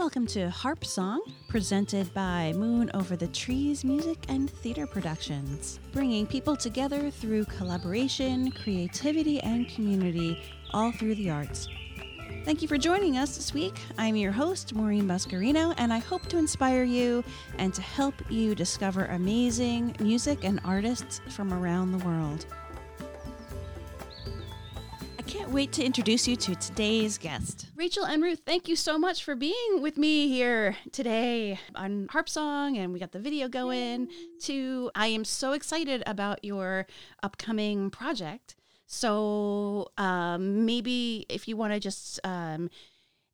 Welcome to Harp Song, presented by Moon Over the Trees Music and Theater Productions, bringing people together through collaboration, creativity, and community, all through the arts. Thank you for joining us this week. I'm your host, Maureen Buscarino, and I hope to inspire you and to help you discover amazing music and artists from around the world. I can't wait to introduce you to today's guest. Rachel and Ruth, thank you so much for being with me here today on Harp Song, and we got the video going too. I am so excited about your upcoming project. So um, maybe if you want to just um,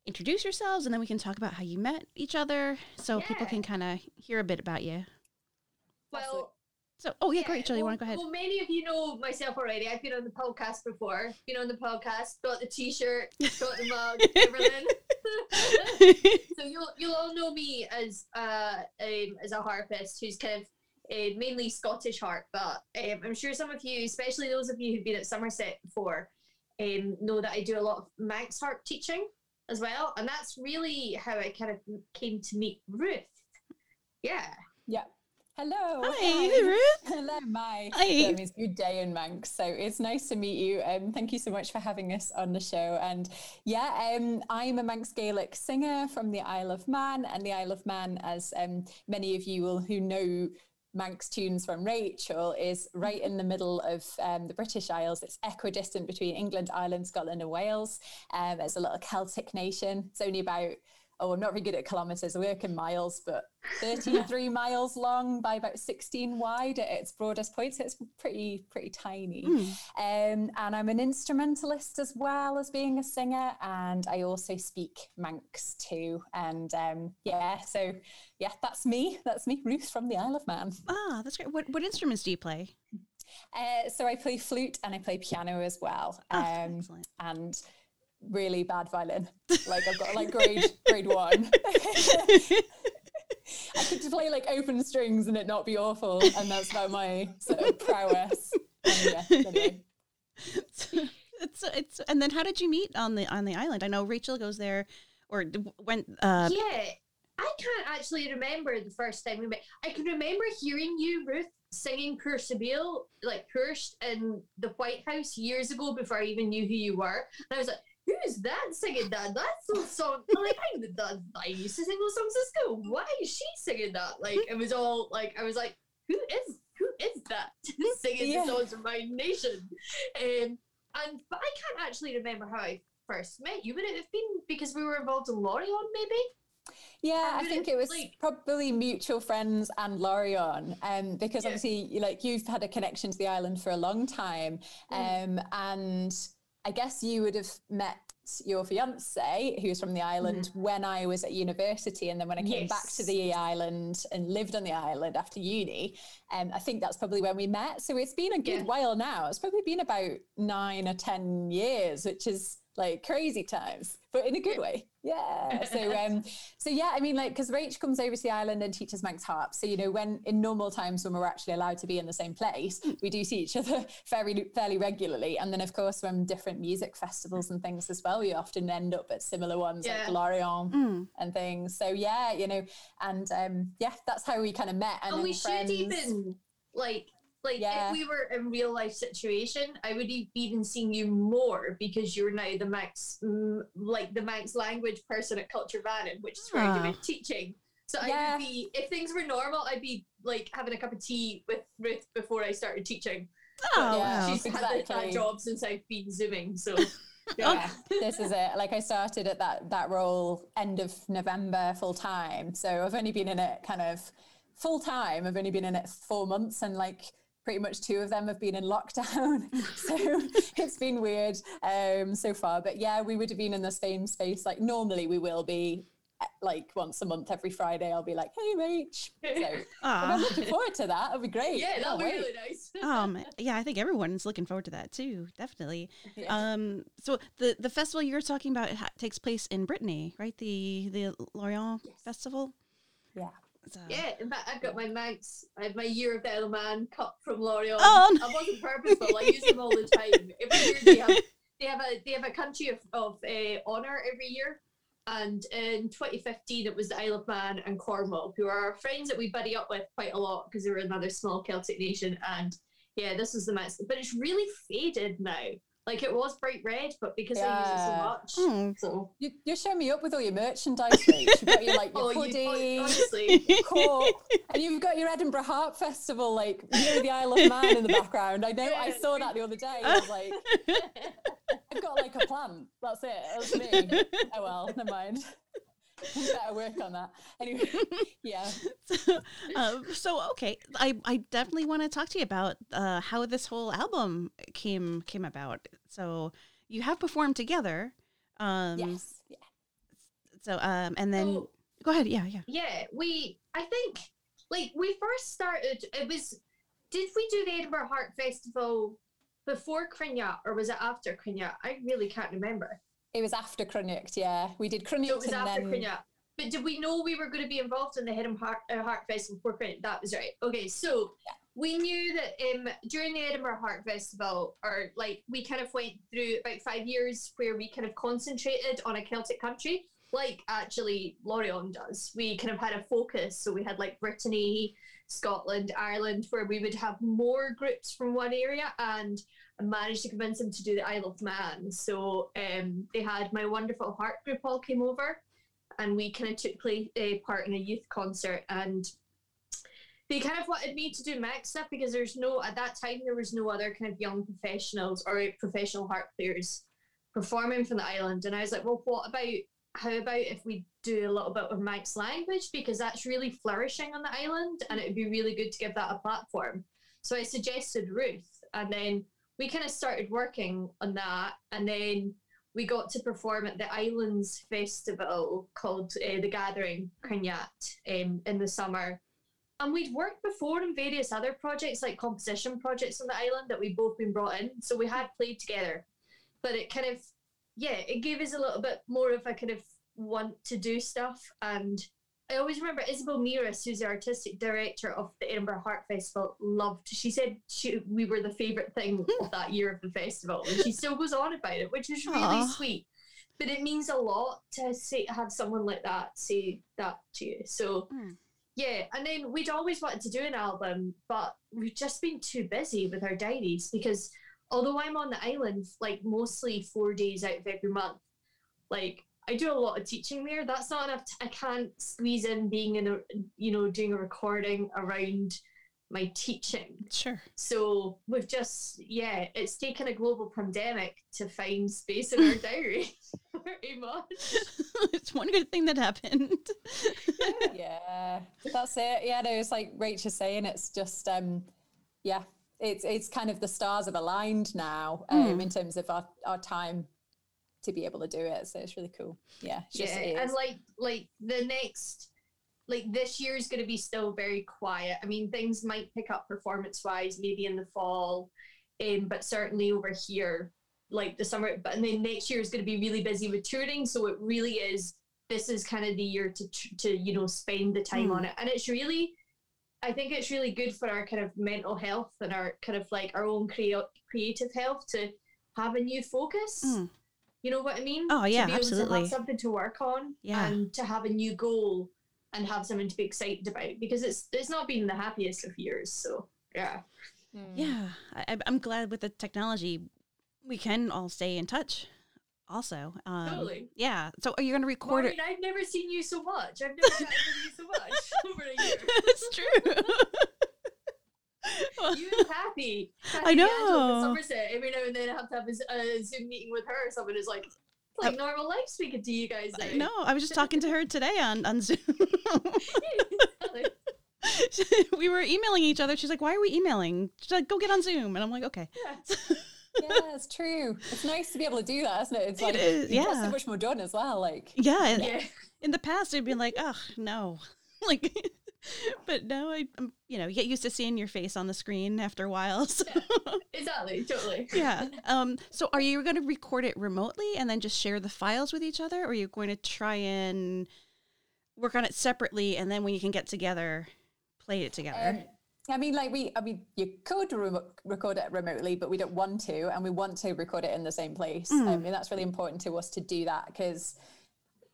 introduce yourselves, and then we can talk about how you met each other, so people can kind of hear a bit about you. Well, So, oh yeah, yeah, great, Rachel, you well, want to go ahead? Well, many of you know myself already. I've been on the podcast before. Been on the podcast, got the T-shirt, got the mug, everything. so you'll you'll all know me as uh um, as a harpist who's kind of uh, mainly Scottish harp, but um, I'm sure some of you, especially those of you who've been at Somerset before, um, know that I do a lot of Manx harp teaching as well, and that's really how I kind of came to meet Ruth. Yeah. Yeah. Hello. Hi, hey, Ruth. Hello, my. Hi. Um, it's good day in Manx. So it's nice to meet you. Um, thank you so much for having us on the show. And yeah, um, I'm a Manx Gaelic singer from the Isle of Man. And the Isle of Man, as um, many of you will who know Manx tunes from Rachel, is right in the middle of um, the British Isles. It's equidistant between England, Ireland, Scotland, and Wales. Um, it's a little Celtic nation. It's only about oh, I'm not very good at kilometres. I work in miles, but 33 miles long by about 16 wide at its broadest point. So it's pretty, pretty tiny. Mm. Um, and I'm an instrumentalist as well as being a singer. And I also speak Manx too. And um, yeah, so yeah, that's me. That's me, Ruth from the Isle of Man. Ah, that's great. What what instruments do you play? Uh, so I play flute and I play piano as well. Oh, Um, excellent. and really bad violin. Like I've got like grade grade one. I could play like open strings and it not be awful, and that's about my sort of prowess. And yeah, anyway. it's it's and then how did you meet on the on the island? I know Rachel goes there or went uh yeah, I can't actually remember the first time we met. I can remember hearing you, Ruth, singing Poor Sibyl, like Pursed in the White House years ago before I even knew who you were. And I was like, who's that singing that? That's. I'm like, I, that, I used to sing those songs in school. Why is she singing that? Like, it was all like, I was like, who is who is that singing Yeah. the songs of my nation? Um, and but I can't actually remember how I first met you. Would it have been because we were involved in Lorient, maybe? Yeah, I think it, was like- probably mutual friends and Lorient, um, because Yeah. obviously, like you've had a connection to the island for a long time, Mm. um, and I guess you would have met your fiance, who's from the island, when I was at university, and then when I came back to. The island and lived on the island after uni, um, I think that's probably when we met. So it's been a good Yeah. while now. It's probably been about nine or ten years, which is like crazy times, but in a good way. Yeah. So um, so yeah, I mean, like, because Rach comes over to the island and teaches Manx harp. So you know, when in normal times when we're actually allowed to be in the same place, we do see each other fairly fairly regularly. And then of course, from different music festivals and things as well, we often end up at similar ones Yeah. like Lorient mm, and things. So yeah, you know, and um, yeah, that's how we kind of met. And, And we then should even like like Yeah. if we were in real life situation, I would have even seen you more because you're now the Manx mm, like the Manx language person at Culture Vannin, which is where I Ah. do teaching. So I would be if things were normal, I'd be like having a cup of tea with Ruth before I started teaching. oh yeah, wow. She's had that- that job since I've been zooming. So yeah, this is it. Like I started at that that role end of November full time. So I've only been in it kind of full time. I've only been in it four months and like pretty much two of them have been in lockdown. so it's been weird um so far. But yeah, we would have been in the same space. Like normally we will be eh, like once a month every Friday I'll be like, hey Rach. So I'm looking forward to that. It'll be great. yeah, that'll be wait. really nice. um yeah, I think everyone's looking forward to that too. Definitely. Yeah. Um so the the festival you're talking about ha- takes place in Brittany, right? The the Lorient Yes. Festival. yeah. So- Yeah, in fact, I've got my Manx, I have my Year of the Isle of Man cup from Lorient. Oh, I wasn't purposeful. I use them all the time. Every year they have they have a they have a country of, of uh, honor every year, And in 2015, it was the Isle of Man and Cornwall, who are our friends that we buddy up with quite a lot because they were another small Celtic nation. And yeah, this was the match, but it's really faded now. Like it was bright red, but because I use it so much, Hmm. so You, you're showing me up with all your merchandise, Rach. You've got your like your oh, you hoodie, honestly, cup, and you've got your Edinburgh Harp Festival, like near the Isle of Man in the background. I know. I saw that the other day. I was like, I've got like a plant. That's it. That's me. Oh well, never mind. Better work on that. Anyway, yeah. uh, so okay, I, I definitely want to talk to you about uh, how this whole album came came about. So you have performed together. Um, Yes. Yeah. So um, and then So- go ahead. Yeah, yeah. yeah, we I think like we first started. It was did we do the Edinburgh Harp Festival before Chruinnaght or was it after Chruinnaght? I really can't remember. It was after Chruinnaght, yeah. We did Chruinnaght So it was after then. But did we know we were going to be involved in the Hidden Heart, uh, Harp Festival before? That was right. Okay, so we knew that um, during the Edinburgh Harp Festival, or like we kind of went through about five years where we kind of concentrated on a Celtic country, like actually Lorient does. We kind of had a focus. So we had like Brittany, Scotland, Ireland, where we would have more groups from one area and I managed to convince them to do the Isle of Man. So um, they had my wonderful harp group all came over, and we kind of took play, uh, part in a youth concert. And they kind of wanted me to do Mac stuff because there's no at that time there was no other kind of young professionals or professional harp players performing from the island. And I was like, well, what about how about if we do a little bit of Manx language? Because that's really flourishing on the island, and it would be really good to give that a platform. So I suggested Ruth, and then we kind of started working on that and then we got to perform at the islands festival called uh, the gathering Chruinnaght um, in the summer. And we'd worked before in various other projects like composition projects on the island that we'd both been brought in. So we had played together. But it kind of yeah it gave us a little bit more of a kind of want to do stuff and I always remember Isobel Mieras, who's the artistic director of the Edinburgh Harp Festival, loved. She said she, we were the favourite thing of that year of the festival, and she still goes on about it, which is really Aw. sweet. But it means a lot to say have someone like that say that to you. So Mm. yeah, and then we'd always wanted to do an album, but we've just been too busy with our diaries because although I'm on the island like mostly four days out of every month, like I do a lot of teaching there. That's not enough. I I can't squeeze in being in a you know doing a recording around my teaching. Sure. So we've just yeah, it's taken a global pandemic to find space in our diary. Very much. it's one good thing that happened. yeah, that's it. Yeah, no, it's like Rachel's saying, it's just um yeah, it's it's kind of the stars have aligned now um, Mm. in terms of our, our time to be able to do it. So it's really cool. Yeah, it's just, yeah, and like like the next like this year is going to be still very quiet. I mean, things might pick up performance wise maybe in the fall, um, but certainly over here, like the summer. But and then next year is going to be really busy with touring. So it really is. This is kind of the year to to you know spend the time on it, and it's really. I think it's really good for our kind of mental health and our kind of like our own crea- creative health to have a new focus. Mm. You know what I mean? Oh, yeah, to be able To absolutely. have something to work on, Yeah. and to have a new goal and have something to be excited about because it's it's not been the happiest of years. So yeah, Mm. Yeah, I, I'm- I'm glad with the technology we can all stay in touch. Also, um, Totally. Yeah. So are you going to record Maureen, it? I've never seen you so much. I've never gotten to see you so much over a year. It's true. You and Kathy, Kathy I know. Somerset. Every now and then I have to have a Zoom meeting with her. Someone is like, it's like normal life speaking to you guys. I now." know. I was just talking to her today on on Zoom. we were emailing each other. She's like, "Why are we emailing?" She's like, "Go get on Zoom." And I'm like, "Okay." yeah, it's true. It's nice to be able to do that, isn't it? It's like is, yeah. so much more done as well. Like Yeah. And yeah. in the past, I'd been like, "Oh no," like. But now I, you know, you get used to seeing your face on the screen after a while. So. Exactly. Totally. yeah. Um. So, are you going to record it remotely and then just share the files with each other, or are you going to try and work on it separately, and then when you can get together, play it together? Um, I mean, like we, I mean, you could remo- record it remotely, but we don't want to, and we want to record it in the same place. Mm. I mean, that's really important to us to do that because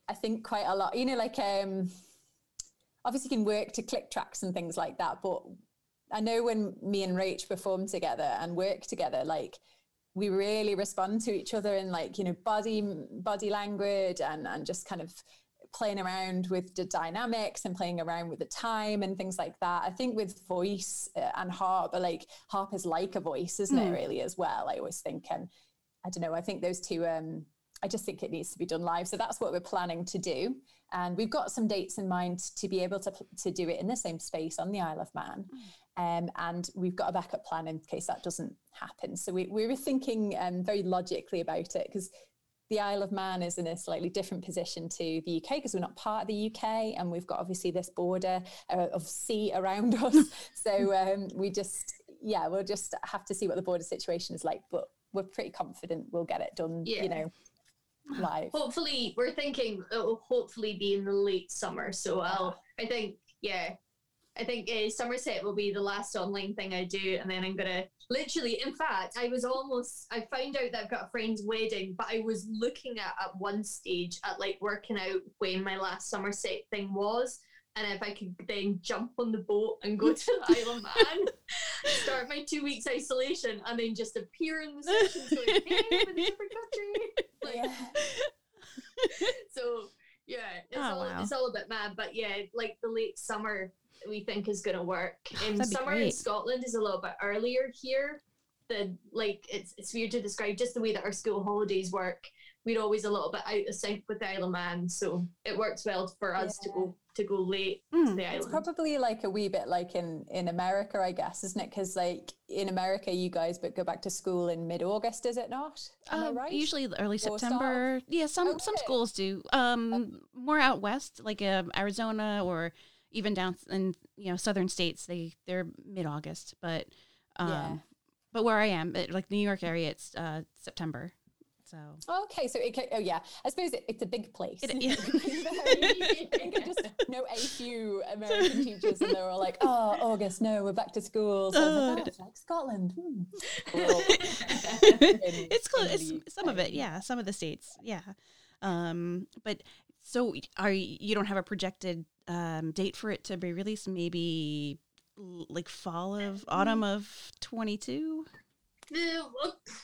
I think quite a lot. You know, like um, obviously you can work to click tracks and things like that, but I know when me and Rach perform together and work together, like we really respond to each other in like you know body body language and and just kind of playing around with the dynamics and playing around with the time and things like that. I think with voice uh, and harp, like harp is like a voice, isn't mm. it? Really, as well. I always think, and I don't know. I think those two. Um, I just think it needs to be done live. So that's what we're planning to do. And we've got some dates in mind to be able to, to do it in the same space on the Isle of Man. Um, and we've got a backup plan in case that doesn't happen. So we, we were thinking um, very logically about it because the Isle of Man is in a slightly different position to the UK because we're not part of the UK and we've got obviously this border uh, of sea around us. so um, we just, yeah, we'll just have to see what the border situation is like. But we're pretty confident we'll get it done, yeah. you know, live. Hopefully, we're thinking it'll hopefully be in the late summer. So I'll, I think, yeah, I think uh, Somerset will be the last online thing I do, and then I'm gonna literally. In fact, I was almost. I found out that I've got a friend's wedding, but I was looking at at one stage at like working out when my last Somerset thing was, and if I could then jump on the boat and go to the Isle of Man, start my two weeks isolation, and then just appear in the sessions going, "Hey, I'm in a different country." Like, yeah. so yeah, it's oh, all wow. it's all a bit mad, but yeah, like the late summer we think is going to work. In um, summer in Scotland is a little bit earlier here. The like it's it's weird to describe just the way that our school holidays work. We're always a little bit out of sync with the Isle of Man, so it works well for us yeah. to go to go late mm, to the island. It's probably like a wee bit like in in America, I guess, isn't it? Because like in America, you guys but go back to school in mid August, is it not? Am um, right? Usually early September. Yeah, some okay. some schools do. Um, um, more out west, like uh, Arizona or even down in you know southern states, they they're mid August, but um, yeah. but where I am, it, like New York area, it's uh, September. So okay, so it can, oh yeah, I suppose it, it's a big place. It, yeah. you can just know a few American teachers, and they're all like, "Oh, August, no, we're back to school." So uh, like, oh, like Scotland. Hmm. it's close. It's, some of it, yeah. Some of the states, yeah. Um, but so are you don't have a projected um, date for it to be released? Maybe like fall of autumn of twenty two. Uh,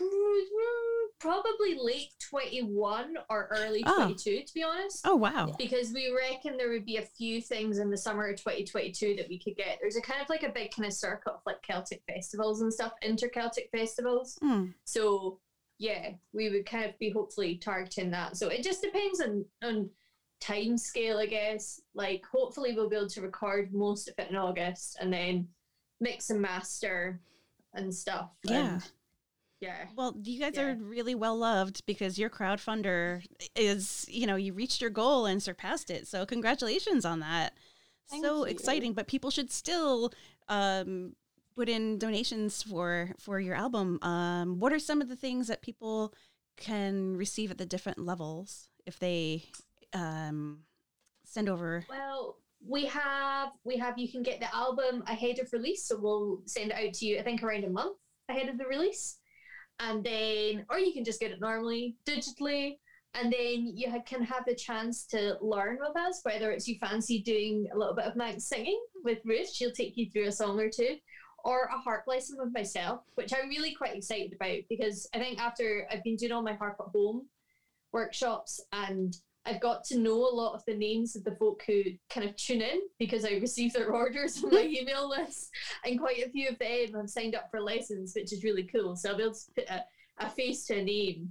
probably late 21 or early oh. 22 to be honest oh wow because we reckon there would be a few things in the summer of 2022 that we could get there's a kind of like a big kind of circuit of like celtic festivals and stuff inter-celtic festivals mm. so yeah we would kind of be hopefully targeting that so it just depends on on time scale i guess like hopefully we'll be able to record most of it in august and then mix and master and stuff. Yeah. And yeah. Well, you guys yeah. are really well loved because your crowdfunder is, you know, you reached your goal and surpassed it. So congratulations on that. Thank so you. exciting, but people should still um, put in donations for for your album. Um, what are some of the things that people can receive at the different levels if they um, send over? Well, we have we have you can get the album ahead of release so we'll send it out to you i think around a month ahead of the release and then or you can just get it normally digitally and then you can have the chance to learn with us whether it's you fancy doing a little bit of Manx singing with ruth she'll take you through a song or two or a harp lesson with myself which i'm really quite excited about because i think after i've been doing all my harp at home workshops and I've got to know a lot of the names of the folk who kind of tune in because I receive their orders on my email list, and quite a few of them have signed up for lessons, which is really cool. So I'll be able to put a, a face to a name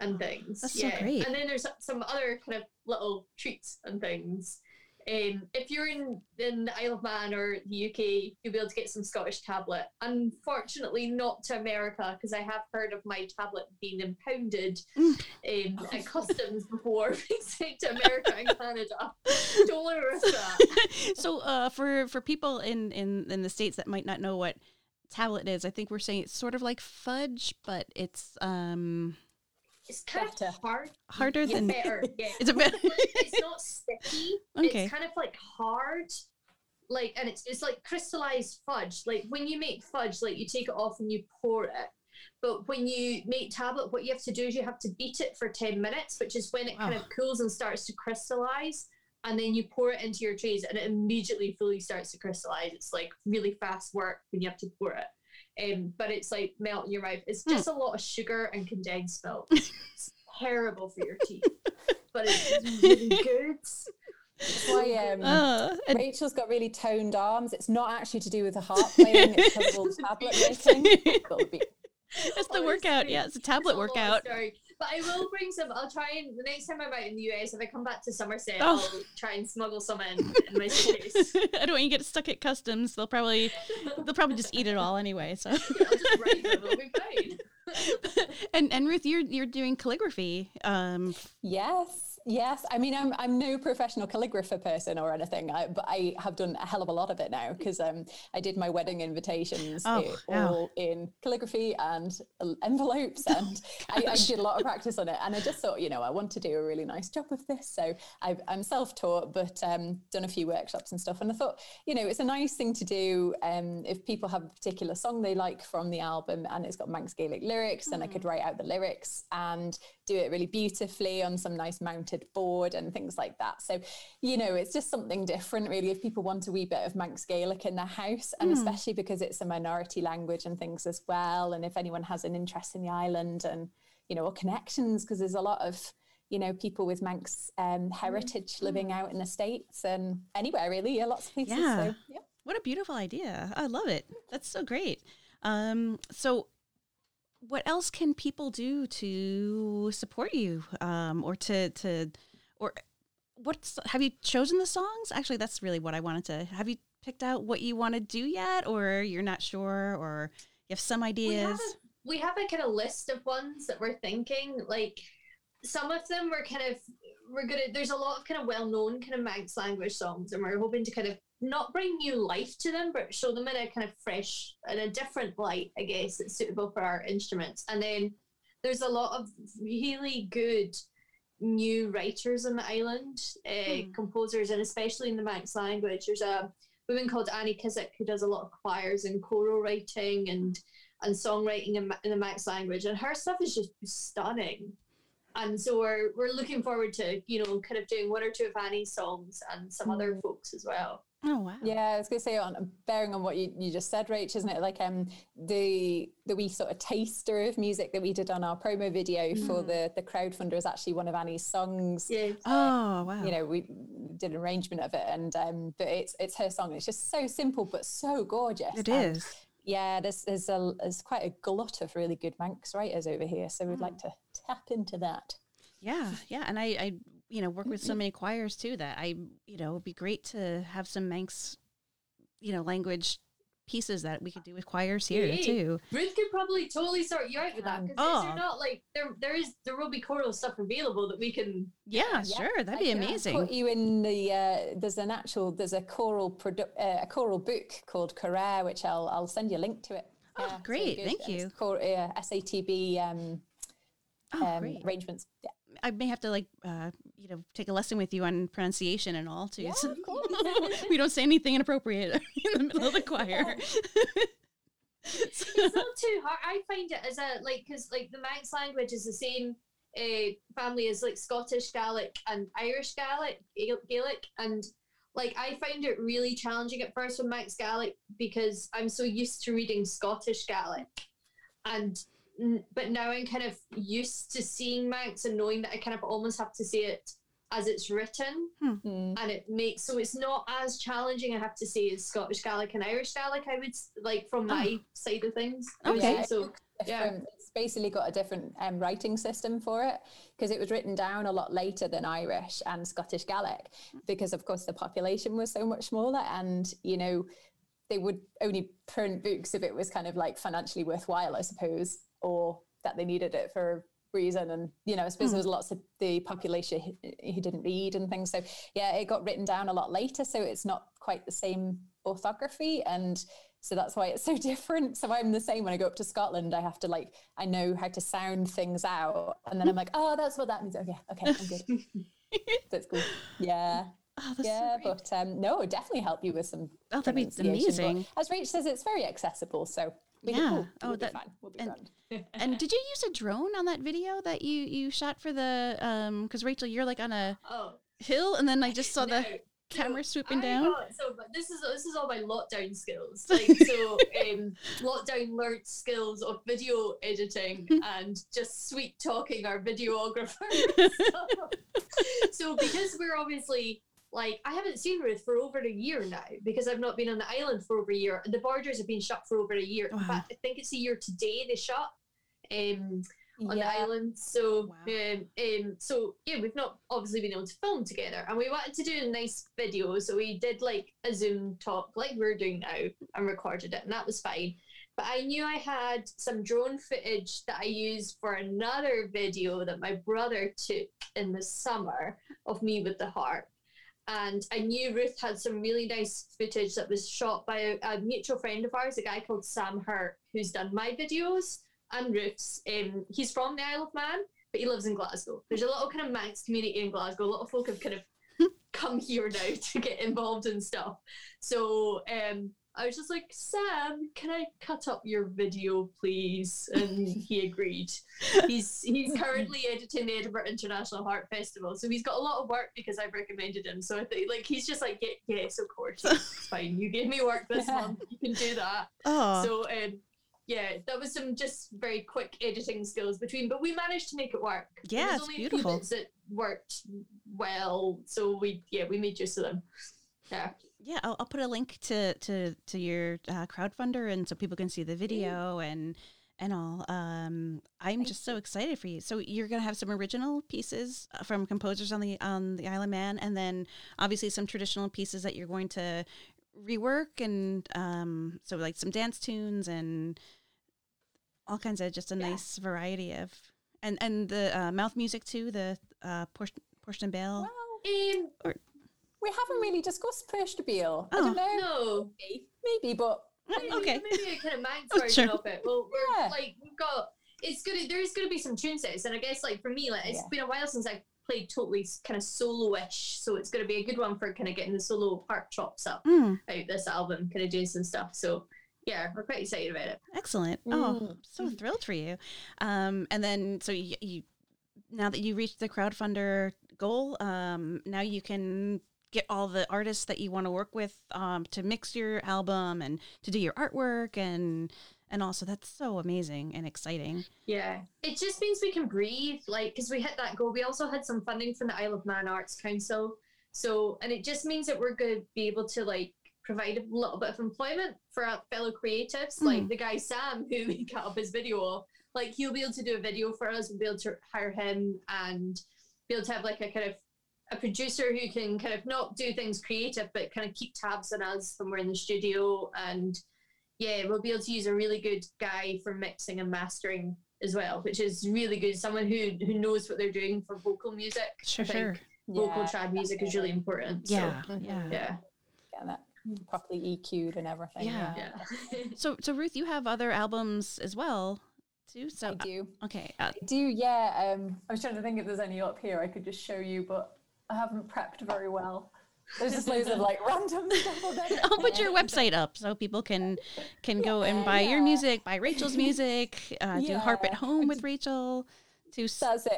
and things. That's yeah. so great. And then there's some other kind of little treats and things um, if you're in, in the Isle of Man or the UK, you'll be able to get some Scottish tablet. Unfortunately, not to America, because I have heard of my tablet being impounded um, at customs before being sent to America and Canada. Don't want to risk that. so, uh, for for people in, in in the states that might not know what tablet is, I think we're saying it's sort of like fudge, but it's um it's kind better. of hard. Harder yeah, than better. Yeah. it's a bit. it's not sticky. Okay. It's kind of like hard. Like and it's it's like crystallized fudge. Like when you make fudge, like you take it off and you pour it. But when you make tablet, what you have to do is you have to beat it for 10 minutes, which is when it wow. kind of cools and starts to crystallize. And then you pour it into your trays and it immediately fully starts to crystallize. It's like really fast work when you have to pour it. Um, but it's like melt in your mouth. It's just hmm. a lot of sugar and condensed milk. it's terrible for your teeth, but it's really good. why um, uh, Rachel's got really toned arms. It's not actually to do with the harp playing, it's because of all the tablet making. It's the workoup. Yeah, it's a tablet it's a workout. But I will bring some. I'll try and the next time I'm out in the US, if I come back to Somerset, oh. I'll try and smuggle some in, in my suitcase. I don't want you to get stuck at customs. They'll probably they'll probably just eat it all anyway. So. Yeah, I'll just write them. It'll be fine. and and Ruth, you're you're doing calligraphy. Um, yes. Yes, I mean I'm I'm no professional calligrapher person or anything, I, but I have done a hell of a lot of it now because um, I did my wedding invitations oh, all in calligraphy and envelopes, and I, I, did a lot of practice on it. And I just thought, you know, I want to do a really nice job of this, so i am self-taught, but um, done a few workshops and stuff. And I thought, you know, it's a nice thing to do um, if people have a particular song they like from the album and it's got Manx Gaelic lyrics, mm. then I could mm. write out the lyrics and do it really beautifully on some nice mounted board and things like that. So, you know, it's just something different, really, if people want a wee bit of Manx Gaelic in their house, and mm. especially because it's a minority language and things as well. And if anyone has an interest in the island and, you know, or connections, because there's a lot of, you know, people with Manx um, heritage mm. living out in the States and anywhere, really, yeah, lots of places. Yeah. So, yeah. What a beautiful idea. I love it. That's so great. Um, so what else can people do to support you um, or to to or what's have you chosen the songs? Actually that's really what i wanted to have you picked out what you want to do yet or you're not sure or you have some ideas we have a, we have a kind of list of ones that we're thinking like some of them were kind of we're gonna there's a lot of kind of well-known kind of Manx language songs and we're hoping to kind of not bring new life to them but show them in a kind of fresh and a different light i guess that's suitable for our instruments. And then there's a lot of really good new writers on the island uh, hmm. composers and especially in the manx language. There's a woman called annie Kissack who does a lot of choirs and choral writing and and songwriting in, in the manx language. And her stuff is just stunning and so we're we're looking forward to you know kind of doing one or two of Annie's songs and some mm. other folks as well. Oh wow! Yeah, I was going to say on bearing on what you, you just said, Rach, isn't it? Like um the the wee sort of taster of music that we did on our promo video mm. for the the crowdfunder is actually one of Annie's songs. Yeah. Oh wow! You know, we did an arrangement of it, and um, but it's it's her song. It's just so simple but so gorgeous. It and, is yeah, there's there's a there's quite a glut of really good Manx writers over here, so we'd like mm. to tap into that. Yeah, yeah, and I, I you know work with so many choirs too that I you know it'd be great to have some Manx, you know, language pieces that we could do with choirs here yeah, too. Ruth could probably totally sort you out with that because um, oh. not like there there is there will be choral stuff available that we can. Yeah, yeah sure, that'd be amazing. Put you in the uh, there's an actual there's a choral produ- uh, a choral book called Chorare, which I'll I'll send you a link to it. Oh, yeah, great! Thank you. Called, uh, SATB um, oh, um, arrangements. Yeah. I may have to like uh, you know take a lesson with you on pronunciation and all too. Yeah, so of course. we don't say anything inappropriate in the middle of the choir. it's not too hard. I find it as a like because like the Manx language is the same uh, family as like Scottish Gaelic and Irish Gaelic, Gaelic, and like I find it really challenging at first with Manx Gaelic because I'm so used to reading Scottish Gaelic, and but now I'm kind of used to seeing Manx and knowing that I kind of almost have to say it as it's written, hmm. hmm. and it makes so it's not as challenging. I have to say as Scottish Gaelic and Irish Gaelic. I would like from my oh. side of things. Okay, so yeah. It's basically got a different um, writing system for it because it was written down a lot later than Irish and Scottish Gaelic because, of course, the population was so much smaller. And, you know, they would only print books if it was kind of like financially worthwhile, I suppose or that they needed it for a reason. And you know i suppose mm. there was lots of the population who didn't read and things. So yeah it got written down a lot later so it's not quite the same orthography. And so that's why it's so different. So i'm the same when i go up to scotland. I have to like i know how to sound things out. And then i'm like oh that's what that means. Okay okay i'm good. That's cool. Yeah. Oh, yeah, so but um, no, definitely help you with some. Oh, that'd be amazing. But as Rach says, it's very accessible. So Yeah. Oh, we'll that- be fine. We'll be and- grand. And did you use a drone on that video that you you shot for the um? Because Rachel, you're like on a Oh, hill, and then I just saw the camera swooping I down. got- so but this is this is all my lockdown skills. Like so, um, lockdown learned skills of video editing and just sweet talking our videographer. so because we're obviously like I haven't seen Ruth for over a year now because I've not been on the island for over a year. The borders have been shut for over a year. Wow. In fact, I think it's a year today they shut. Um, on yeah. the island. So, Wow. um, um, so yeah, we've not obviously been able to film together, and we wanted to do a nice video, so we did like a Zoom talk, like we're doing now, and recorded it, and that was fine. But I knew I had some drone footage that I used for another video that my brother took in the summer of me with the harp. And I knew Ruth had some really nice footage that was shot by a, a mutual friend of ours, a guy called Sam Hurt, who's done my videos and Ruth's. Um, he's from the Isle of Man, but he lives in Glasgow. There's a little kind of Manx community in Glasgow. A lot of folk have kind of come here now to get involved in stuff. So um, I was just like, Sam, can I cut up your video, please? And he agreed. He's he's currently editing the Edinburgh International Harp Festival, so he's got a lot of work because I've recommended him. So I think like he's just like, yeah, yes, of course, it's fine. You gave me work this month, you can do that. Oh, So um, yeah, that was some just very quick editing skills between, but we managed to make it work. Yeah, it's beautiful. That worked well, so we yeah we made use of them. Yeah, yeah. I'll, I'll put a link to to to your uh, crowdfunder, and so people can see the video and and all. Um, I'm Thank just so excited for you. So you're gonna have some original pieces uh, from composers on the on the Isle of Man, and then obviously some traditional pieces that you're going to rework, and um, so like some dance tunes and all kinds of just a Yeah. nice variety of and and the uh, mouth music too. The uh, portion portion bell. Well, um, we haven't really discussed Push Pershtabeel. I Oh. don't know. no, Maybe, maybe, but maybe, okay. maybe a kind of Manx Oh, version sure. of it. Well, we're Yeah. like we've got it's gonna there's gonna be some tune sets, and I guess like for me, like it's Yeah. been a while since I played totally kind of solo-ish, so it's gonna be a good one for kind of getting the solo part chops up Mm, out this album, kind of doing some stuff. So yeah, we're quite excited about it. excellent. Oh, Mm. so thrilled for you. Um, and then so you, you now that you reached the crowdfunder goal, um, now you can get all the artists that you want to work with um, to mix your album and to do your artwork and and also that's so amazing and exciting. Yeah, it just means we can breathe, like, because we hit that goal. We also had some funding from the Isle of Man Arts Council, so and it just means that we're going to be able to like provide a little bit of employment for our fellow creatives, like the guy Sam who we cut up his video. of. Like he'll be able to do a video for us. We'll be able to hire him and be able to have like a kind of a producer who can kind of not do things creative, but kind of keep tabs on us when we're in the studio and yeah, we'll be able to use a really good guy for mixing and mastering as well, which is really good. Someone who who knows what they're doing for vocal music. Sure, I think sure. Vocal yeah, trad music is really important. so, Yeah, Mhm. yeah. yeah, that properly EQ'd and everything. Yeah. yeah. So so Ruth, you have other albums as well too. So I do. uh, okay, uh, I do, yeah. Um, I was trying to think if there's any up here I could just show you, but I haven't prepped very well. There's just loads of like random stuff. I'll put your website up so people can can go and Yeah, buy your music, buy Rachel's music, uh, do harp at home with Rachel. To That's it.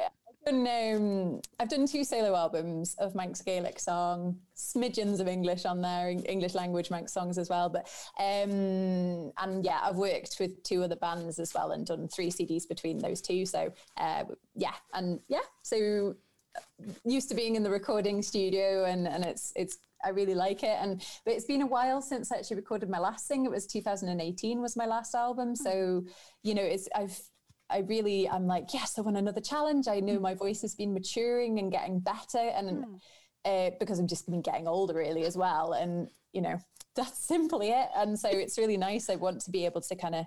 I've done, um, I've done two solo albums of Manx Gaelic song, smidgens of English on there, English language Manx songs as well. But um, and yeah, I've worked with two other bands as well and done three CDs between those two. So uh, yeah, and yeah, so used to being in the recording studio and and it's it's I really like it. And but it's been a while since I actually recorded my last thing. It was 2018 was my last album. So you know it's I've I really I'm like yes I want another challenge. I know my voice has been maturing and getting better and uh, because I've just been getting older really as well. And you know that's simply it. And so it's really nice. I want to be able to kind of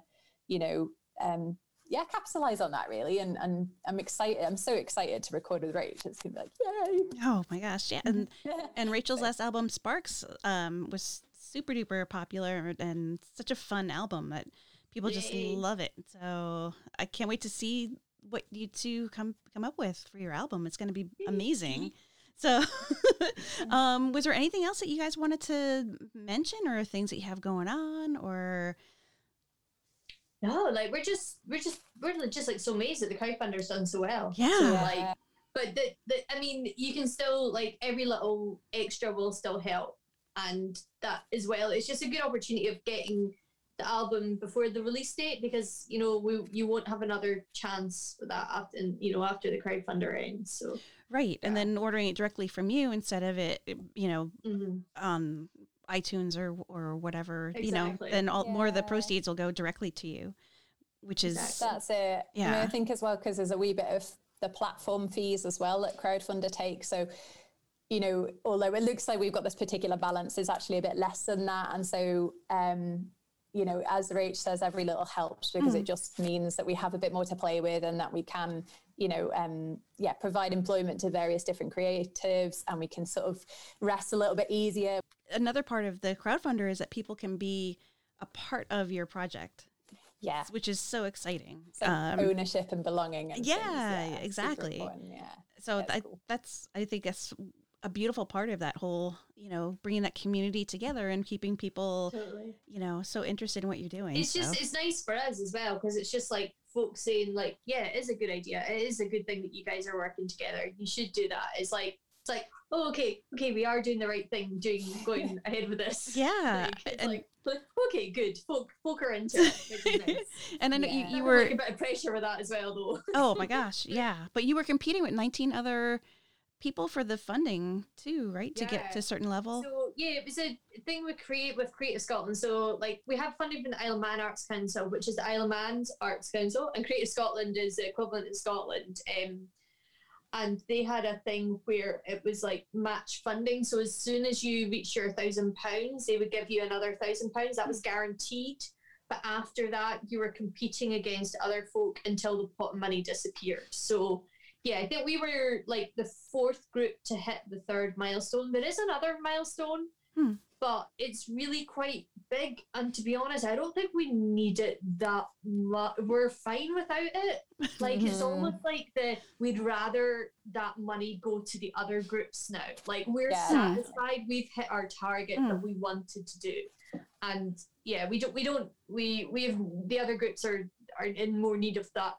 you know um yeah, capitalize on that really, and and I'm excited. I'm so excited to record with Rach. It's gonna be like, yay! oh my gosh, yeah, and and Rachel's last album Sparks um, was super duper popular and such a fun album that people just Yay. love it. So I can't wait to see what you two come come up with for your album. It's to be amazing. So, um, was there anything else that you guys wanted to mention, or things that you have going on, or no, like we're just we're just we're just like so amazed that the crowdfunder's done so well. Yeah. So, like, but the, the I mean, you can still like every little extra will still help, and that as well. It's just a good opportunity of getting the album before the release date because you know we you won't have another chance with that after you know after the crowdfunder ends. So Right. And then ordering it directly from you instead of it, you know, mhm. on iTunes or or whatever, you know, then all more of the proceeds will go directly to you, which is Exactly. That's it. I, mean, Yeah. I think as well because there's a wee bit of the platform fees as well that crowdfunder takes. So, you know, although it looks like we've got this particular balance, there's actually a bit less than that. And so, um, you know, as Rach says, every little helps because Mm. it just means that we have a bit more to play with and that we can, you know, um, yeah, provide employment to various different creatives and we can sort of rest a little bit easier. another part of the crowdfunder is that people can be a part of your project, Yeah. which is so exciting. So Um, ownership and belonging. And things, yeah, exactly. Yeah. so that's I, cool. that's I think that's a beautiful part of that whole, you know, bringing that community together and keeping people, totally. you know, so interested in what you're doing. It's just it's nice for us as well because it's just like folks saying like, yeah, it is a good idea. It is a good thing that you guys are working together. You should do that. It's like it's like oh okay okay we are doing the right thing doing going ahead with this. yeah, Like, it's and, like, like, okay good folk folk are into it. Nice. and then Yeah. you, you were like a bit of pressure with that as well though. oh my gosh, yeah. But you were competing with 19 other people for the funding too, right? To get to a certain level. So yeah, it was a thing with create with Creative Scotland. So like we have funding from the Isle of Man Arts Council, which is the Isle of Man's Arts Council, and Creative Scotland is the equivalent in Scotland. Um, and they had a thing where it was like match funding. So as soon as you reach your thousand pounds, they would give you another thousand pounds. That was guaranteed. But after that, you were competing against other folk until the pot of money disappeared. So yeah, I think we were like the fourth group to hit the third milestone. There is another milestone, Hmm. but it's really quite big. And to be honest, I don't think we need it that much. We're fine without it. Like it's almost like the we'd rather that money go to the other groups now. Like we're Yeah. satisfied we've hit our target Hmm. that we wanted to do. And yeah, we don't we don't we we have the other groups are are in more need of that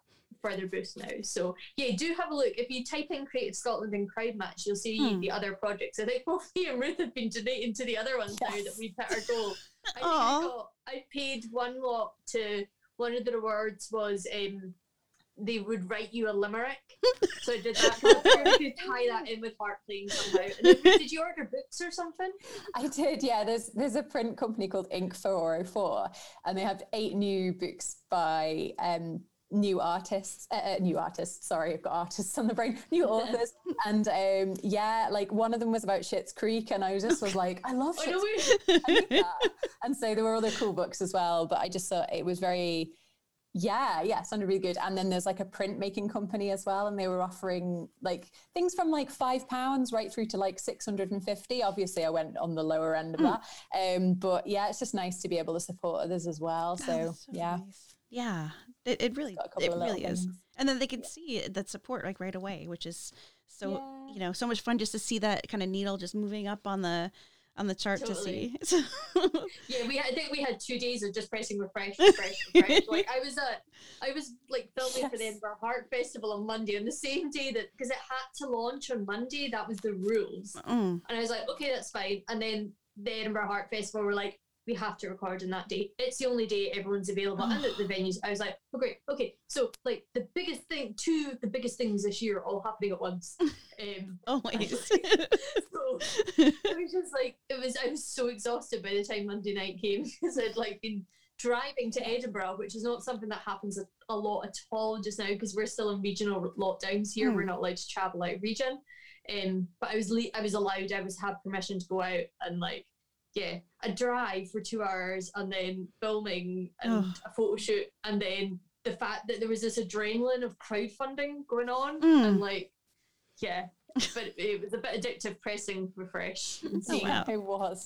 further boost now. So yeah, do have a look. If you type in Creative Scotland and Crowd Match, you'll see Hmm. the other projects. I think both me and Ruth have been donating to the other ones now that we've hit our goal. I got, I paid one lot to one of the rewards was um they would write you a limerick. So I did that. I could tie that in with harp playing somehow. Then, did you order books or something? I did, yeah. There's there's a print company called Ink 404, and they have eight new books by um, new artists, uh, uh, new artists. Sorry, I've got artists on the brain. New authors, and um, yeah, like one of them was about Schitt's Creek, and I just was like, I love no, Creek. I and so there were other cool books as well, but I just thought it was very. Yeah, yeah, sounded really good. And then there's like a printmaking company as well, and they were offering like things from like five pounds right through to like six hundred and fifty. Obviously, I went on the lower end of that, um, but yeah, it's just nice to be able to support others as well. So, so yeah, nice. Yeah, it, it really, got a couple it really is. things. And then they can see that support like right away, which is so Yeah. you know so much fun just to see that kind of needle just moving up on the on the chart Totally. to see. Yeah, we had, I think we had two days of just pressing refresh, refresh, refresh. like I was at, I was like filming for the Edinburgh Harp Festival on Monday, on the same day that because it had to launch on Monday, that was the rules. Mm. And I was like, okay, that's fine. And then the Edinburgh Harp Festival were like, we have to record on that day. It's the only day everyone's available and at the venues. I was like, oh great, okay. So like the biggest thing, two of the biggest things this year all happening at once. Um, Always. so it was just like it was. I was so exhausted by the time Monday night came because I'd like been driving to Edinburgh, which is not something that happens a, lot at all just now because we're still in regional lockdowns here. Hmm. We're not allowed to travel out of region. Um, but I was le- I was allowed. I was had permission to go out and like yeah, a drive for two hours and then filming and Ugh. a photo shoot and then the fact that there was this adrenaline of crowdfunding going on Mm. and like yeah but it was a bit addictive pressing refresh Oh, wow. it was.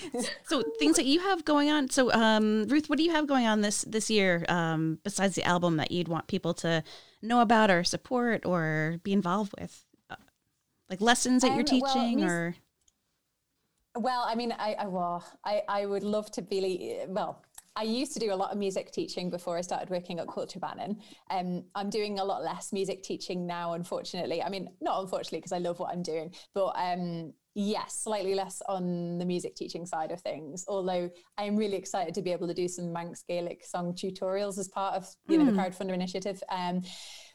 so things that you have going on. So um, Ruth, what do you have going on this this year um, besides the album that you'd want people to know about or support or be involved with? Uh, Like lessons that you're Um, well, teaching mus- or Well, I mean, I, I well, I, I would love to be well. I used to do a lot of music teaching before I started working at Culture Vannin. Um, I'm doing a lot less music teaching now, unfortunately. I mean, not unfortunately, because I love what I'm doing, but um, yes, slightly less on the music teaching side of things. Although I am really excited to be able to do some Manx Gaelic song tutorials as part of you know mm. the hmm. crowdfunder initiative. Um,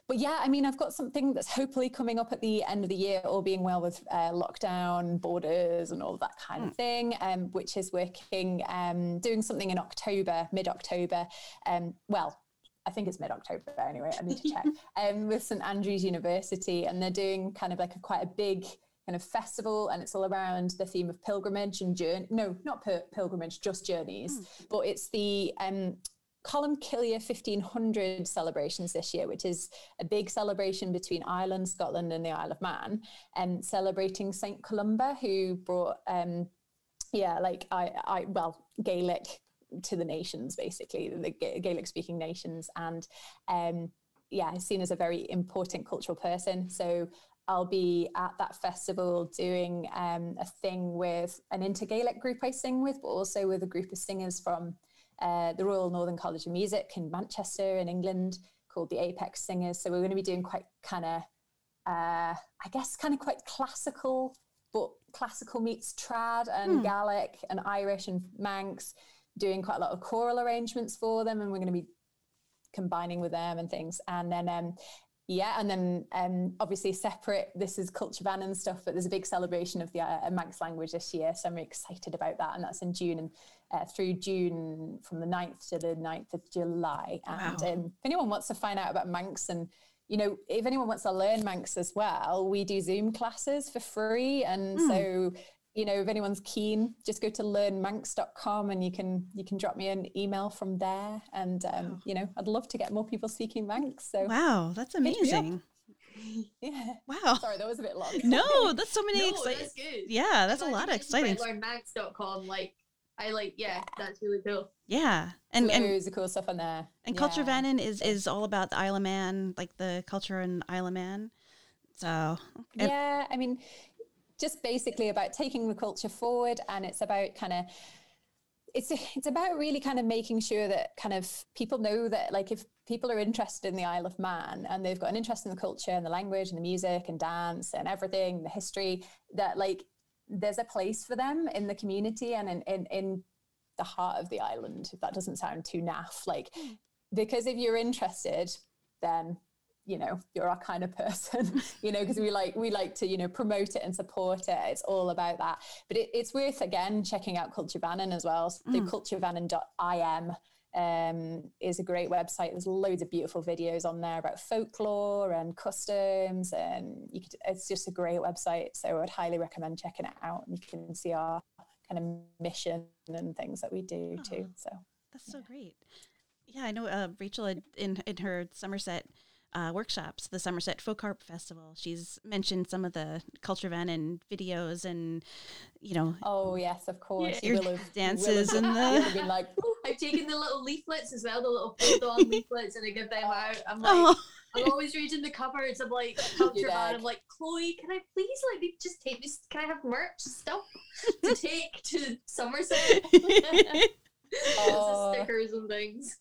but yeah, I mean, I've got something that's hopefully coming up at the end of the year, all being well with uh, lockdown, borders, and all of that kind mm. of thing, um, which is working, um, doing something in October, mid October. Um, well, I think it's mid October anyway. I need to check. um, with St Andrews University, and they're doing kind of like a quite a big kind of festival, and it's all around the theme of pilgrimage and journey. No, not per- pilgrimage, just journeys. Mm. But it's the um, Columcille 1500 celebrations this year, which is a big celebration between Ireland, Scotland, and the Isle of Man, and um, celebrating Saint Columba, who brought, um, yeah, like I, I, well, Gaelic to the nations, basically, the Gaelic speaking nations, and um, yeah, seen as a very important cultural person. So I'll be at that festival doing um, a thing with an inter Gaelic group I sing with, but also with a group of singers from uh, the Royal Northern College of Music in Manchester in England called the Apex Singers. So we're going to be doing quite kind of, uh, I guess, kind of quite classical, but classical meets trad and hmm. Gaelic and Irish and Manx, doing quite a lot of choral arrangements for them. And we're going to be combining with them and things. And then um, yeah, and then um, obviously separate. This is Culture Vannin stuff, but there's a big celebration of the uh, Manx language this year, so I'm really excited about that, and that's in June and uh, through June from the 9th to the 9th of July. And wow. um, if anyone wants to find out about Manx and you know, if anyone wants to learn Manx as well, we do Zoom classes for free, and mm. so you know, if anyone's keen, just go to learnmanx.com and you can you can drop me an email from there. And um, wow. you know, I'd love to get more people speaking Manx. So wow, that's amazing. Yeah. Wow. Sorry, that was a bit long. no, that's so many no, exciting. That's good. Yeah, that's a lot of exciting. Learnmanx.com, like I like. Yeah, that's really cool. Yeah, and and of cool stuff on there. And yeah. Culture Vannin is is all about the Isle of Man, like the culture in Isle of Man. So yeah, I mean, just basically about taking the culture forward and it's about kind of it's it's about really kind of making sure that kind of people know that like if people are interested in the Isle of Man and they've got an interest in the culture and the language and the music and dance and everything, the history, that like there's a place for them in the community and in in, in the heart of the island, if that doesn't sound too naff. Like hmm. because if you're interested, then you know you're our kind of person you know because we like we like to you know promote it and support it. It's all about that. But it, it's worth again checking out Culture Vannin as well. So mm. culturevannin.im um, is a great website. There's loads of beautiful videos on there about folklore and customs and you could, it's just a great website. So i'd highly recommend checking it out and you can see our kind of mission and things that we do oh, too so that's so great. Yeah i know uh, rachel in in her somerset uh, workshops, the Somerset Folk Harp Festival. She's mentioned some of the Culture Vannin videos and, you know. Oh, yes, of course. Yeah, your dances and the. like, I've taken the little leaflets as well, the little fold on leaflets, and I give them out. I'm like, oh. I'm always reading the cupboards. I'm like, Culture Vannin. I'm like, Chloe, can I please, like, just take this? Can I have merch stuff to take to Somerset? Uh, stickers and things.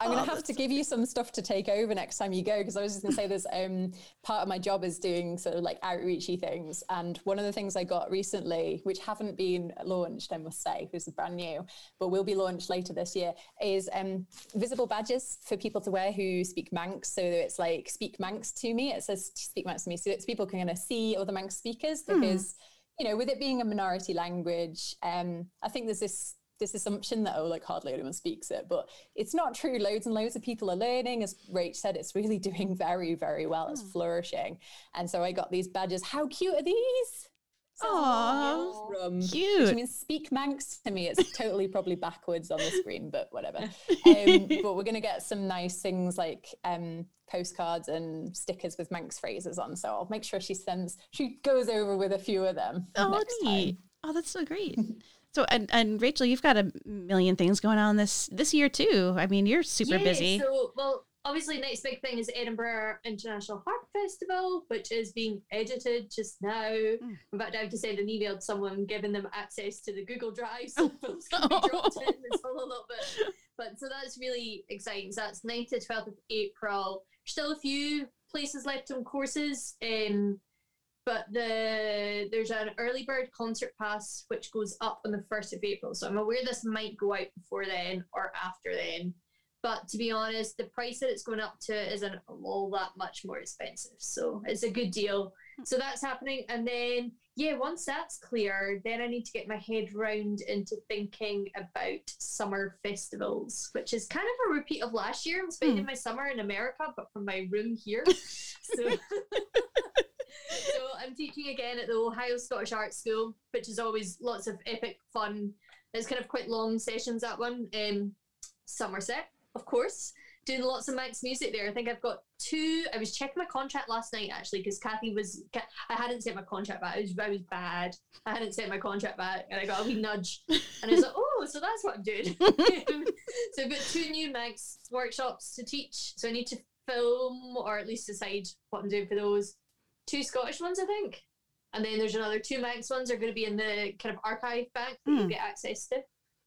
I'm gonna oh, have to give you some stuff to take over next time you go because I was just gonna say this. Um, part of my job is doing sort of like outreachy things, and one of the things I got recently, which haven't been launched, I must say, this is brand new, but will be launched later this year, is um, visible badges for people to wear who speak Manx. So it's like speak Manx to me. It says speak Manx to me, so it's people can kind of see other Manx speakers hmm. because. Mm. You know, with it being a minority language, um, I think there's this this assumption that oh like hardly anyone speaks it but it's not true loads and loads of people are learning as rach said it's really doing very very well it's hmm. flourishing and so i got these badges how cute are these Oh, from cute. Which means speak Manx to me. It's totally probably backwards on the screen, but whatever. Um, but we're gonna get some nice things like um, postcards and stickers with Manx phrases on. So I'll make sure she sends. She goes over with a few of them. Oh, neat. Time. Oh, that's so great. So and and Rachel, you've got a million things going on this this year too. I mean, you're super yeah, busy. So well, obviously, next big thing is Edinburgh International Harp Festival, which is being edited just now. Mm. In fact, I have to send an email to someone giving them access to the Google Drive so films can be dropped in. It's all a little bit, but so that's really exciting. So that's 9th to 12th of April. Still a few places left on courses. Um, but the there's an early bird concert pass which goes up on the 1st of April. So I'm aware this might go out before then or after then. But to be honest, the price that it's going up to isn't all that much more expensive. So it's a good deal. So that's happening. And then, yeah, once that's clear, then I need to get my head round into thinking about summer festivals, which is kind of a repeat of last year. I'm spending hmm. my summer in America, but from my room here. So. so I'm teaching again at the Ohio Scottish Art School, which is always lots of epic fun. It's kind of quite long sessions that one. Um, Somerset, of course, doing lots of Manx music there. I think I've got two. I was checking my contract last night actually because Kathy was. I hadn't sent my contract back. I was, I was bad. I hadn't sent my contract back, and I got a wee nudge, and I was like, oh, so that's what I'm doing. so I've got two new Manx workshops to teach. So I need to film or at least decide what I'm doing for those two Scottish ones, I think. And then there's another two Manx ones are going to be in the kind of archive bank that you Hmm. get access to.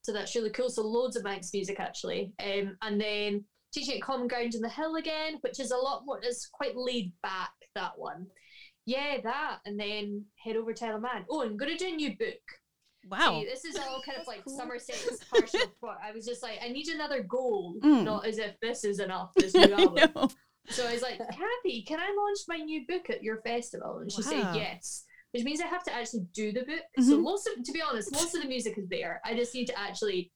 So that's really cool. So loads of Manx music actually. Um, and then teaching at Common Ground in the Hill again, which is a lot more, it's quite laid back, that one. Yeah, that. And then head over to Man. Oh, I'm going to do a new book. Wow. See, this is all kind of like cool. Somerset's partial. I was just like, I need another goal, Mm. not as if this is enough, this new album. So I was like, Kathy, can I launch my new book at your festival? And she Wow. said yes, which means I have to actually do the book. So Mhm. most of, to be honest, most of the music is there. I just need to actually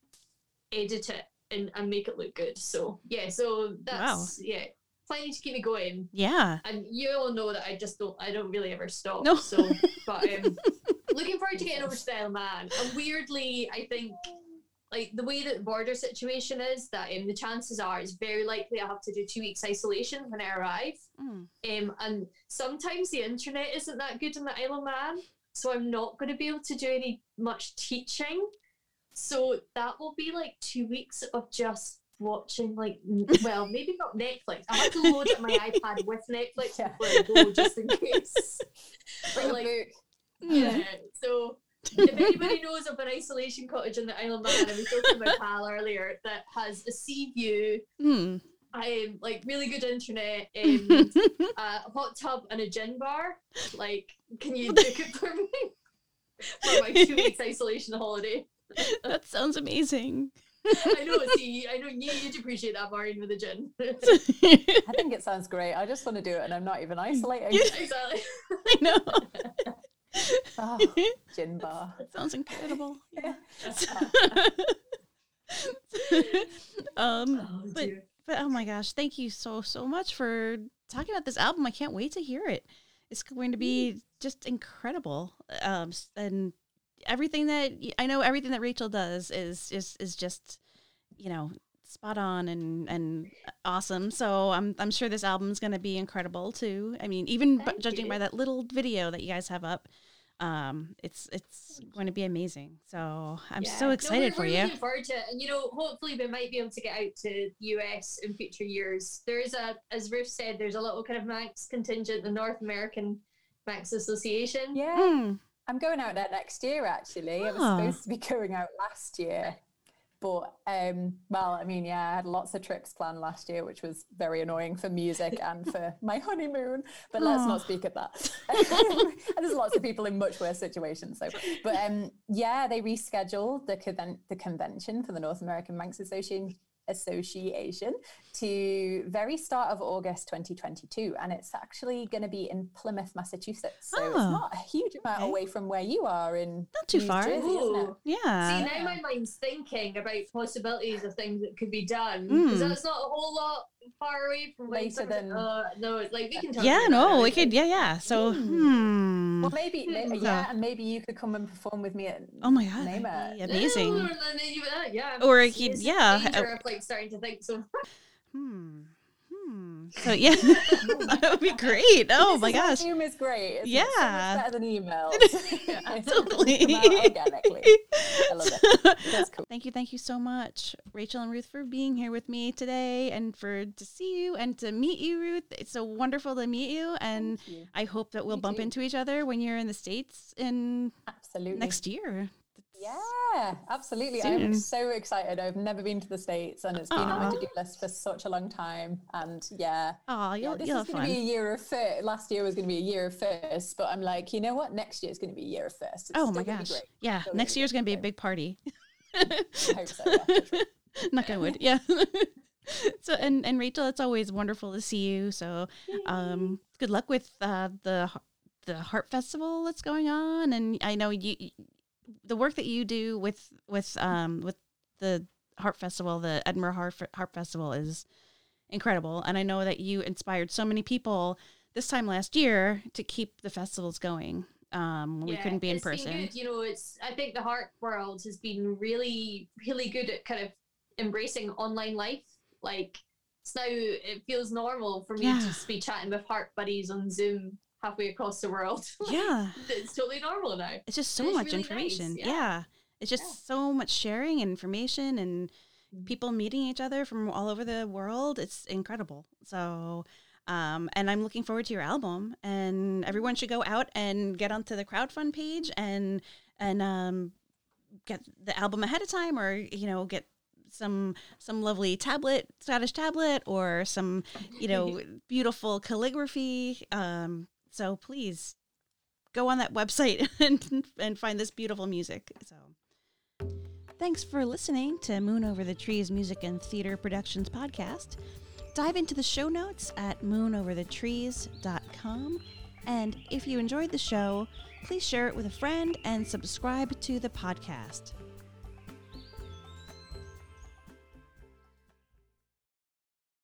edit it and, and make it look good. So yeah, so that's yeah, plenty to keep me going. Yeah. And you all know that I just don't, I don't really ever stop. No. So, but um, looking forward to getting over to the Man. And weirdly, I think like the way that the border situation is, that um, the chances are it's very likely I'll have to do two weeks isolation when I arrive. Mm. Um, and sometimes the internet isn't that good in the Isle of Man, so I'm not going to be able to do any much teaching. So that will be like two weeks of just watching, like, well, maybe not Netflix. I have to load up my iPad with Netflix Yeah. before I go, just in case. A like, yeah. So if anybody knows of an isolation cottage in the Isle of Man, I was talking about pal earlier that has a sea view, Mm. um, like really good internet, um, a hot tub and a gin bar. Like, can you book it for me for my two weeks isolation holiday? that sounds amazing. I know. See, I know you, you'd appreciate that, Maureen, with a gin. I think it sounds great. I just want to do it and I'm not even isolating. exactly. I know. Oh, gin bar. That sounds incredible. Yeah. um, Oh, but but oh my gosh, thank you so so much for talking about this album. I can't wait to hear it. It's going to be just incredible. Um, and everything that I know, everything that Rachel does is is is just you know spot on and and awesome. So I'm I'm sure this album's going to be incredible too. I mean, even b- judging by that little video that you guys have up, um, it's it's going to be amazing. So I'm Yeah. so No, excited we're, for we're you. Looking forward to it, and you know, hopefully we might be able to get out to the US in future years. There is a, as Ruth said, there's a little kind of Manx contingent, the North American Manx Association. Yeah, Mm. I'm going out there next year actually. I was Ah. supposed to be going out last year. But um, well, I mean, yeah, I had lots of trips planned last year, which was very annoying for music and for my honeymoon. But let's Aw. not speak of that. and There's lots of people in much worse situations. So, but um, yeah, they rescheduled the conven- the convention for the North American Manx Association Association to very start of August 2022, and it's actually going to be in Plymouth, Massachusetts. So it's Oh, not a huge amount okay. away from where you are in Not too New far. Jersey, isn't it? Ooh. Yeah. See, now my mind's thinking about possibilities of things that could be done. Because Mm. that's not a whole lot far away from when Later Somerset- than- Uh, no, it's like we can talk yeah, about that no, we could. Yeah, yeah. So, Mm. hmm. Well, maybe, may- yeah, and maybe you could come and perform with me at Oh my god, Name that'd be it. amazing. Even that, yeah. Or It's- it could- yeah, danger uh, of like starting to think so. Hmm. Hmm. So yeah, that would be great. Oh This my gosh. Zoom is great. It's Yeah. so much better than emails. Yeah, totally. organically. I love it. That's cool. Thank you, thank you so much, Rachel and Ruth, for being here with me today and for to see you and to meet you, Ruth. It's so wonderful to meet you, and you. I hope that we'll You bump too. into each other when you're in the states in Absolutely. next year. Yeah, absolutely. Soon. I'm so excited. I've never been to the States and it's been on my to do list for such a long time. And yeah, Oh, yeah this is going to be a year of first. Last year was going to be a year of first, but I'm like, you know what? Next year is going to be a year of first. It's Oh my gosh! great. Yeah, Still next gonna be year's gonna be a big party. I hope so. Yeah, for sure. Knock on wood. Yeah. so and and Rachel, it's always wonderful to see you. So um, good luck with uh, the the Harp Festival that's going on, and I know you the work that you do with with um with the Harp Festival, the Edinburgh Harp, Harp Festival is incredible, and I know that you inspired so many people this time last year to keep the festivals going. Um, when we couldn't be in person. good. You know, it's I think the harp world has been really, really good at kind of embracing online life. Like it's now it feels normal for me Yeah. to just be chatting with harp buddies on Zoom halfway across the world. Yeah. it's totally normal now. it's just so it's much really nice, information. yeah. Yeah. It's just Yeah. so much sharing and information and Mhm. people meeting each other from all over the world. It's incredible. So, um, and I'm looking forward to your album. And everyone should go out and get onto the crowdfund page and and um, get the album ahead of time, or you know, get some some lovely tablet Scottish tablet or some you know beautiful calligraphy. Um, so please go on that website and and find this beautiful music. So thanks for listening to Moon Over the Trees Music and Theater Productions podcast. Dive into the show notes at moonoverthetrees.com. And if you enjoyed the show, please share it with a friend and subscribe to the podcast.